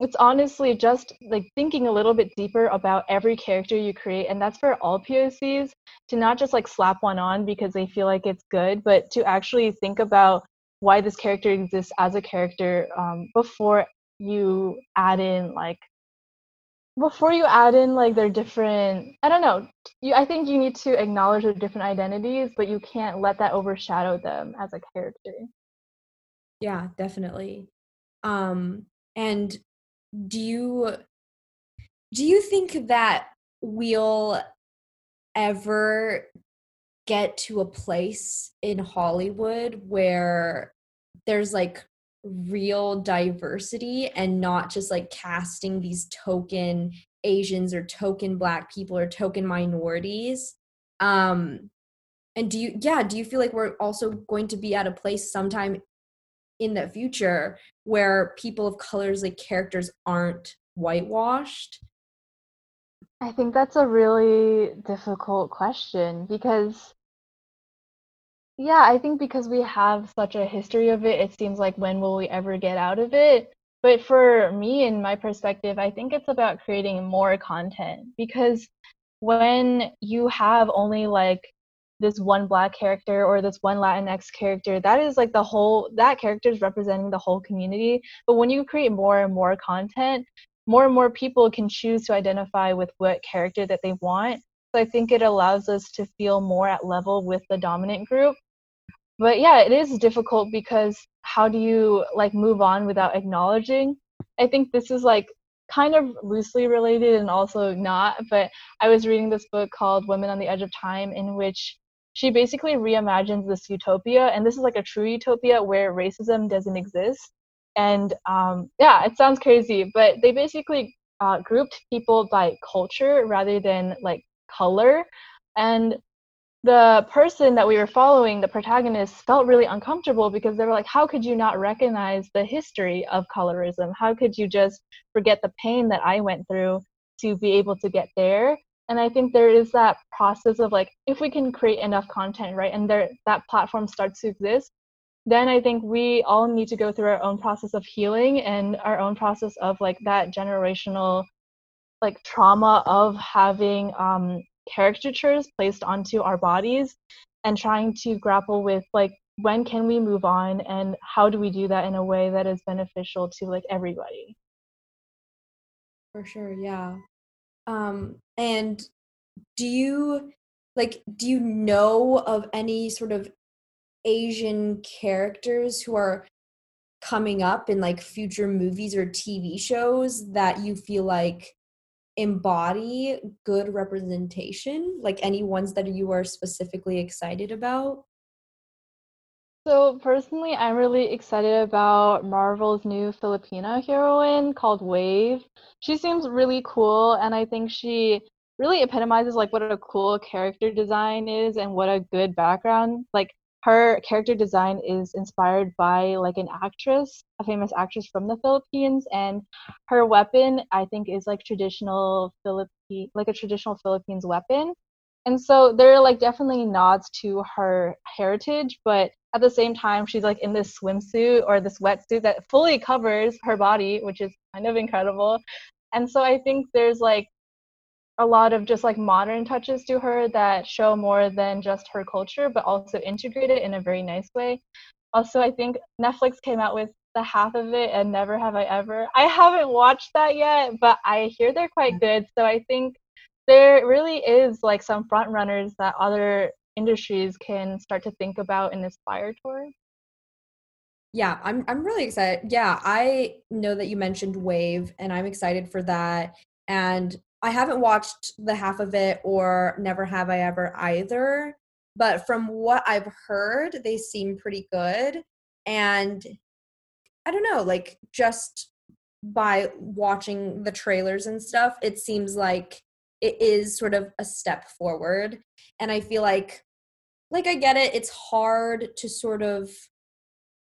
it's honestly just like thinking a little bit deeper about every character you create and that's for all pocs to not just like slap one on because they feel like it's good but to actually think about why this character exists as a character um, before you add in like before you add in like their different i don't know you i think you need to acknowledge their different identities but you can't let that overshadow them as a character. Yeah definitely. Um and do you do you think that we'll ever get to a place in Hollywood where there's like real diversity and not just like casting these token Asians or token black people or token minorities? Um and do you yeah do you feel like we're also going to be at a place sometime in the future where people of colors like characters aren't whitewashed? I think that's a really difficult question because Yeah, I think because we have such a history of it, it seems like when will we ever get out of it? But for me, in my perspective, I think it's about creating more content because when you have only like this one black character or this one Latinx character, that is like the whole, that character is representing the whole community. But when you create more and more content, more and more people can choose to identify with what character that they want. So I think it allows us to feel more at level with the dominant group. But yeah, it is difficult because how do you like move on without acknowledging? I think this is like kind of loosely related and also not, but I was reading this book called Women on the Edge of Time in which she basically reimagines this utopia and this is like a true utopia where racism doesn't exist. And um, yeah it sounds crazy but they basically uh, grouped people by culture rather than like color. And the person that we were following the protagonist felt really uncomfortable because they were like how could you not recognize the history of colorism? How could you just forget the pain that i went through to be able to get there and i think there is that process of like if we can create enough content right and there that platform starts to exist then i think we all need to go through our own process of healing and our own process of like that generational like trauma of having um caricatures placed onto our bodies and trying to grapple with like when can we move on and how do we do that in a way that is beneficial to like everybody. For sure yeah um, and do you like do you know of any sort of Asian characters who are coming up in like future movies or TV shows that you feel like embody good representation? Like any ones that you are specifically excited about? So personally, I'm really excited about Marvel's new Filipino heroine called Wave. She seems really cool, and I think she really epitomizes like what a cool character design is and what a good background. Like her character design is inspired by like an actress, a famous actress from the Philippines, and her weapon I think is like traditional Philippine, like a traditional Philippines weapon. And so there are like definitely nods to her heritage, but at the same time she's like in this swimsuit or this wetsuit that fully covers her body which is kind of incredible. And so i think there's like a lot of just like modern touches to her that show more than just her culture but also integrate it in a very nice way. Also i think netflix came out with the half of it and never have i ever. I haven't watched that yet but i hear they're quite mm. good. So i think there really is like some front runners that other industries can start to think about and aspire towards? Yeah, I'm I'm really excited. Yeah, I know that you mentioned Wave and I'm excited for that. And I haven't watched the half of it or Never Have I Ever either, but from what I've heard, they seem pretty good. And I don't know, like just by watching the trailers and stuff, it seems like it is sort of a step forward. And I feel like like I get it. It's hard to sort of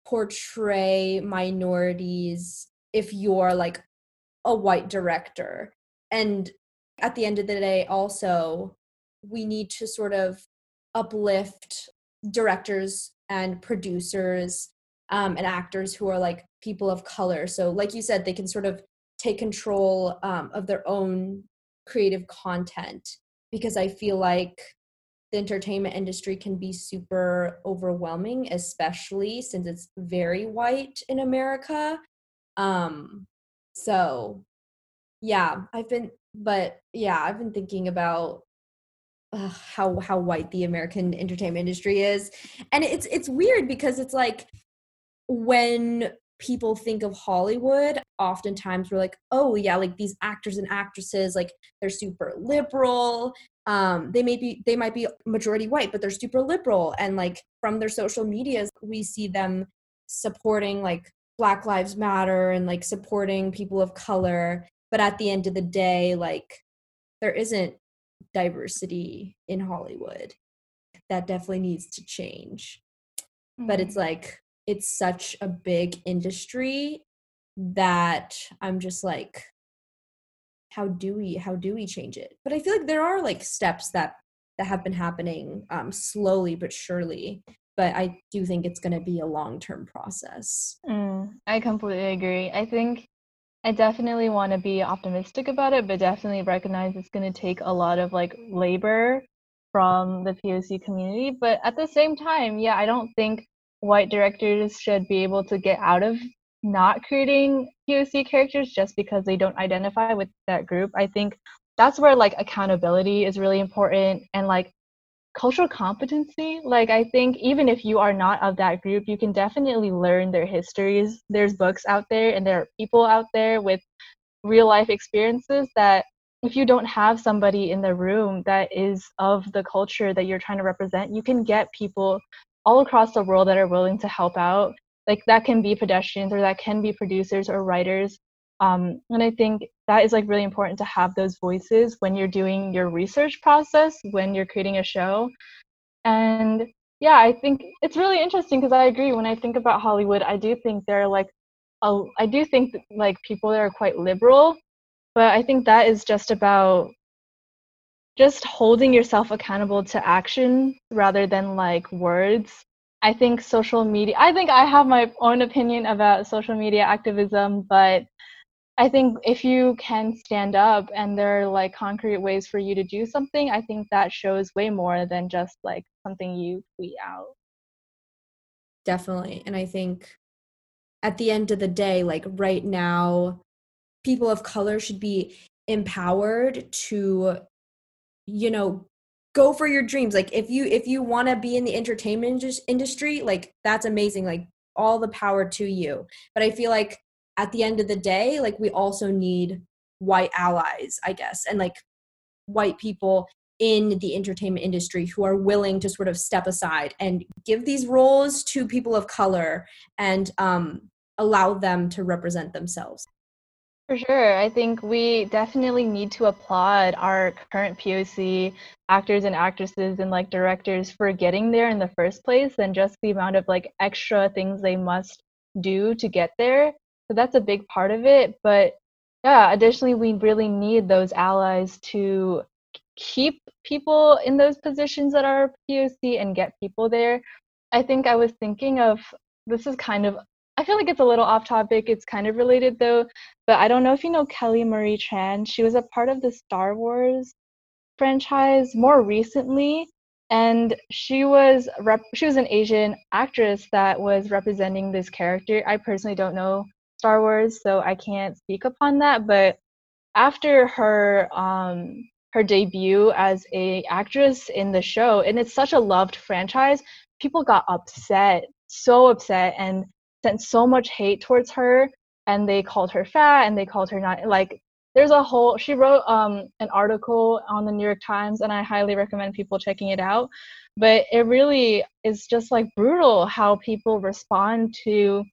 portray minorities if you're like a white director. And at the end of the day, also, we need to sort of uplift directors and producers um, and actors who are like people of color. So, like you said, they can sort of take control um, of their own creative content because I feel like the entertainment industry can be super overwhelming, especially since it's very white in America. Um, so yeah, I've been, but yeah, I've been thinking about uh, how how white the American entertainment industry is, and it's it's weird because it's like when people think of Hollywood, oftentimes we're like, oh yeah, like these actors and actresses, like they're super liberal. Um, they may be they might be majority white, but they're super liberal. And like from their social medias, we see them supporting like Black Lives Matter and like supporting people of color. But at the end of the day, like there isn't diversity in Hollywood. That definitely needs to change. Mm-hmm. But it's mm-hmm. like it's such a big industry that I'm just like, how do we how do we change it? But I feel like there are like steps that that have been happening um, slowly but surely. But I do think it's going to be a long term process. Mm, I completely agree. I think I definitely want to be optimistic about it, but definitely recognize it's going to take a lot of like labor from the POC community. But at the same time, yeah, I don't think white directors should be able to get out of not creating POC characters just because they don't identify with that group. I think that's where like accountability is really important and like cultural competency like i think even if you are not of that group you can definitely learn their histories there's books out there and there are people out there with real life experiences that if you don't have somebody in the room that is of the culture that you're trying to represent you can get people all across the world that are willing to help out like that can be pedestrians or that can be producers or writers um, and i think that is like really important to have those voices when you're doing your research process when you're creating a show and yeah i think it's really interesting because i agree when i think about hollywood i do think there are like a, I do think like people that are quite liberal but i think that is just about just holding yourself accountable to action rather than like words i think social media i think i have my own opinion about social media activism but I think if you can stand up and there are like concrete ways for you to do something, I think that shows way more than just like something you tweet out. Definitely. And I think at the end of the day, like right now, people of color should be empowered to, you know, go for your dreams. Like if you if you want to be in the entertainment industry, like that's amazing. Like all the power to you. But I feel like at the end of the day, like we also need white allies, I guess, and like white people in the entertainment industry who are willing to sort of step aside and give these roles to people of color and um, allow them to represent themselves. For sure. I think we definitely need to applaud our current POC actors and actresses and like directors for getting there in the first place and just the amount of like extra things they must do to get there. So that's a big part of it. But yeah, additionally, we really need those allies to keep people in those positions that are POC and get people there. I think I was thinking of this is kind of I feel like it's a little off topic. It's kind of related though, but I don't know if you know Kelly Marie Tran. She was a part of the Star Wars franchise more recently and she was rep- she was an Asian actress that was representing this character. I personally don't know Star Wars, so I can't speak upon that. But after her um, her debut as a actress in the show, and it's such a loved franchise, people got upset, so upset, and sent so much hate towards her. And they called her fat, and they called her not like. There's a whole. She wrote um, an article on the New York Times, and I highly recommend people checking it out. But it really is just like brutal how people respond to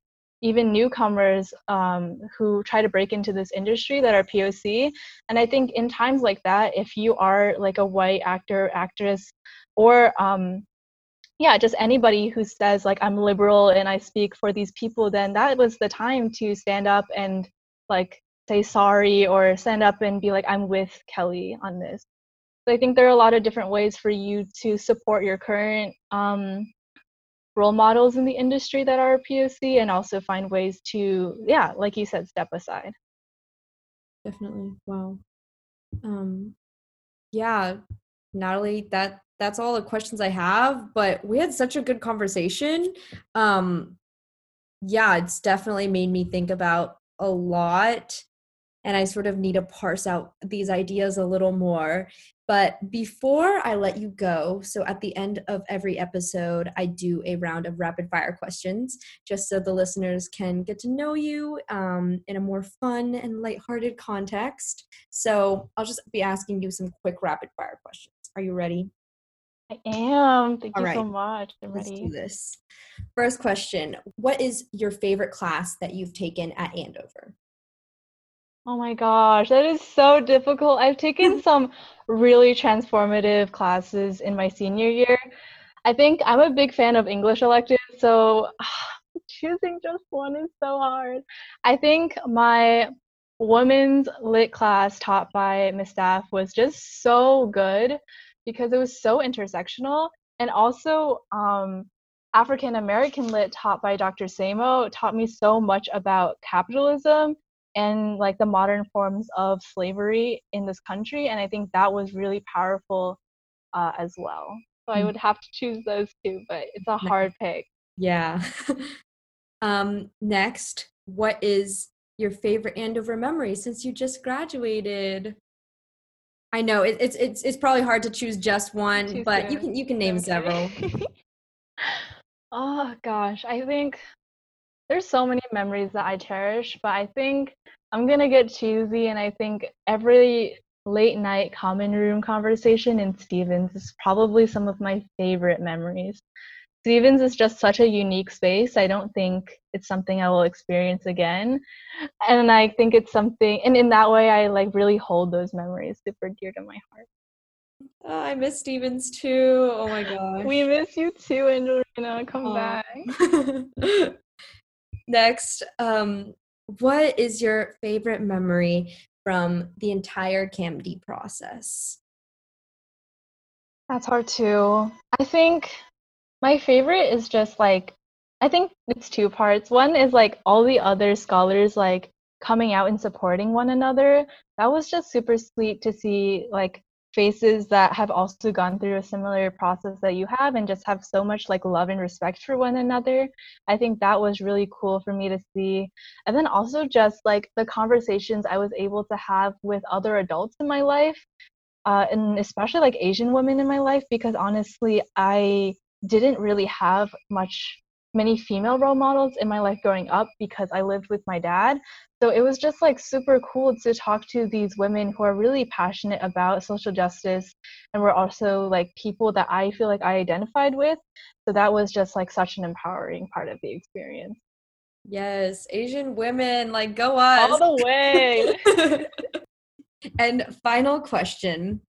even newcomers um, who try to break into this industry that are POC. And I think in times like that, if you are like a white actor, actress, or um, yeah, just anybody who says like I'm liberal and I speak for these people, then that was the time to stand up and like say sorry or stand up and be like I'm with Kelly on this. So I think there are a lot of different ways for you to support your current um, role models in the industry that are POC and also find ways to, yeah, like you said, step aside. Definitely. Wow. Um, yeah, Natalie, that that's all the questions I have, but we had such a good conversation. Um, yeah, it's definitely made me think about a lot and I sort of need to parse out these ideas a little more. But before I let you go, so at the end of every episode, I do a round of rapid fire questions just so the listeners can get to know you um, in a more fun and lighthearted context. So I'll just be asking you some quick rapid fire questions. Are you ready? I am. Thank All you right. so much. I'm Let's ready. do this. First question What is your favorite class that you've taken at Andover? Oh my gosh, that is so difficult. I've taken some really transformative classes in my senior year. I think I'm a big fan of English electives, so choosing just one is so hard. I think my women's lit class taught by Miss Staff was just so good because it was so intersectional and also um, African American lit taught by Dr. Samo taught me so much about capitalism and like the modern forms of slavery in this country. And I think that was really powerful uh, as well. So I mm. would have to choose those two, but it's a hard pick. Yeah. um, next, what is your favorite Andover memory since you just graduated? I know it, it's it's it's probably hard to choose just one, Too but soon. you can you can name okay. several. oh gosh, I think there's so many memories that I cherish, but I think I'm gonna get cheesy, and I think every late night common room conversation in Stevens is probably some of my favorite memories. Stevens is just such a unique space. I don't think it's something I will experience again. And I think it's something, and in that way, I like really hold those memories super dear to my heart. Oh, I miss Stevens too. Oh my gosh. We miss you too, Angelina. Come oh. back. Next, um, what is your favorite memory from the entire CAMD process? That's hard too. I think my favorite is just like I think it's two parts. One is like all the other scholars like coming out and supporting one another. That was just super sweet to see like faces that have also gone through a similar process that you have and just have so much like love and respect for one another. I think that was really cool for me to see. And then also just like the conversations I was able to have with other adults in my life. Uh, and especially like Asian women in my life, because honestly, I didn't really have much many female role models in my life growing up because I lived with my dad. So it was just like super cool to talk to these women who are really passionate about social justice and were also like people that I feel like I identified with. So that was just like such an empowering part of the experience. Yes, Asian women, like go us. All the way. and final question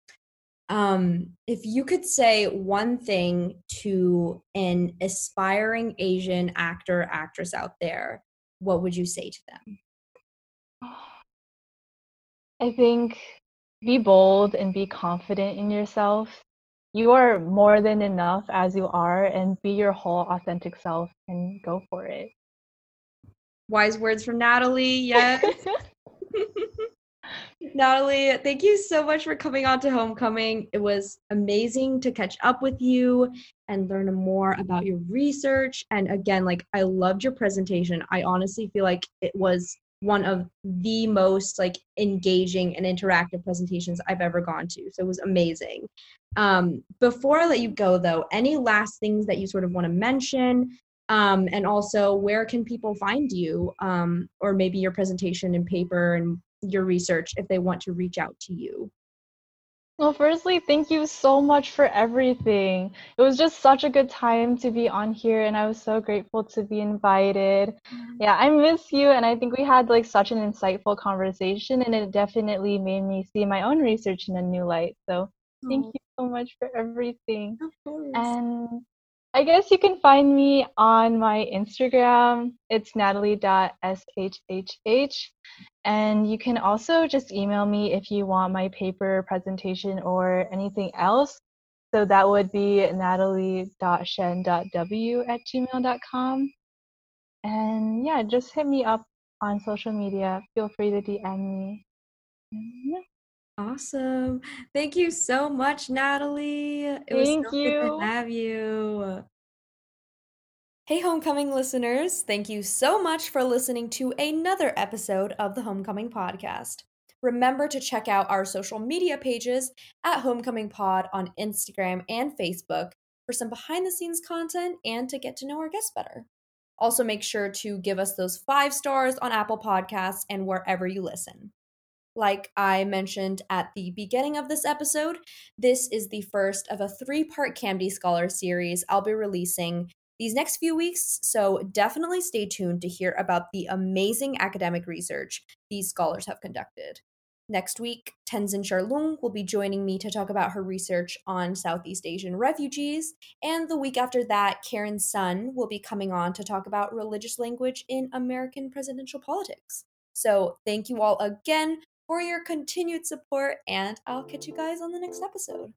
um, if you could say one thing to an aspiring Asian actor actress out there, what would you say to them? I think be bold and be confident in yourself. You are more than enough as you are, and be your whole authentic self and go for it. Wise words from Natalie. Yes. Natalie, thank you so much for coming on to Homecoming. It was amazing to catch up with you and learn more about your research. And again, like I loved your presentation. I honestly feel like it was one of the most like engaging and interactive presentations I've ever gone to. So it was amazing. Um, before I let you go though, any last things that you sort of want to mention? Um, and also where can people find you um, or maybe your presentation and paper and your research if they want to reach out to you? Well, firstly, thank you so much for everything. It was just such a good time to be on here, and I was so grateful to be invited. Mm-hmm. Yeah, I miss you, and I think we had like such an insightful conversation, and it definitely made me see my own research in a new light. So, thank oh. you so much for everything. Of course. And I guess you can find me on my Instagram. It's natalie.shhh. And you can also just email me if you want my paper presentation or anything else. So that would be natalie.shen.w at gmail.com. And yeah, just hit me up on social media. Feel free to DM me. Yeah. Awesome. Thank you so much, Natalie. It Thank was so you. good to have you. Hey, Homecoming listeners, thank you so much for listening to another episode of the Homecoming Podcast. Remember to check out our social media pages at Homecoming Pod on Instagram and Facebook for some behind the scenes content and to get to know our guests better. Also, make sure to give us those five stars on Apple Podcasts and wherever you listen. Like I mentioned at the beginning of this episode, this is the first of a three part CAMD Scholar series I'll be releasing these next few weeks, so definitely stay tuned to hear about the amazing academic research these scholars have conducted. Next week, Tenzin Charlung will be joining me to talk about her research on Southeast Asian refugees. And the week after that, Karen Sun will be coming on to talk about religious language in American presidential politics. So, thank you all again for your continued support, and I'll catch you guys on the next episode.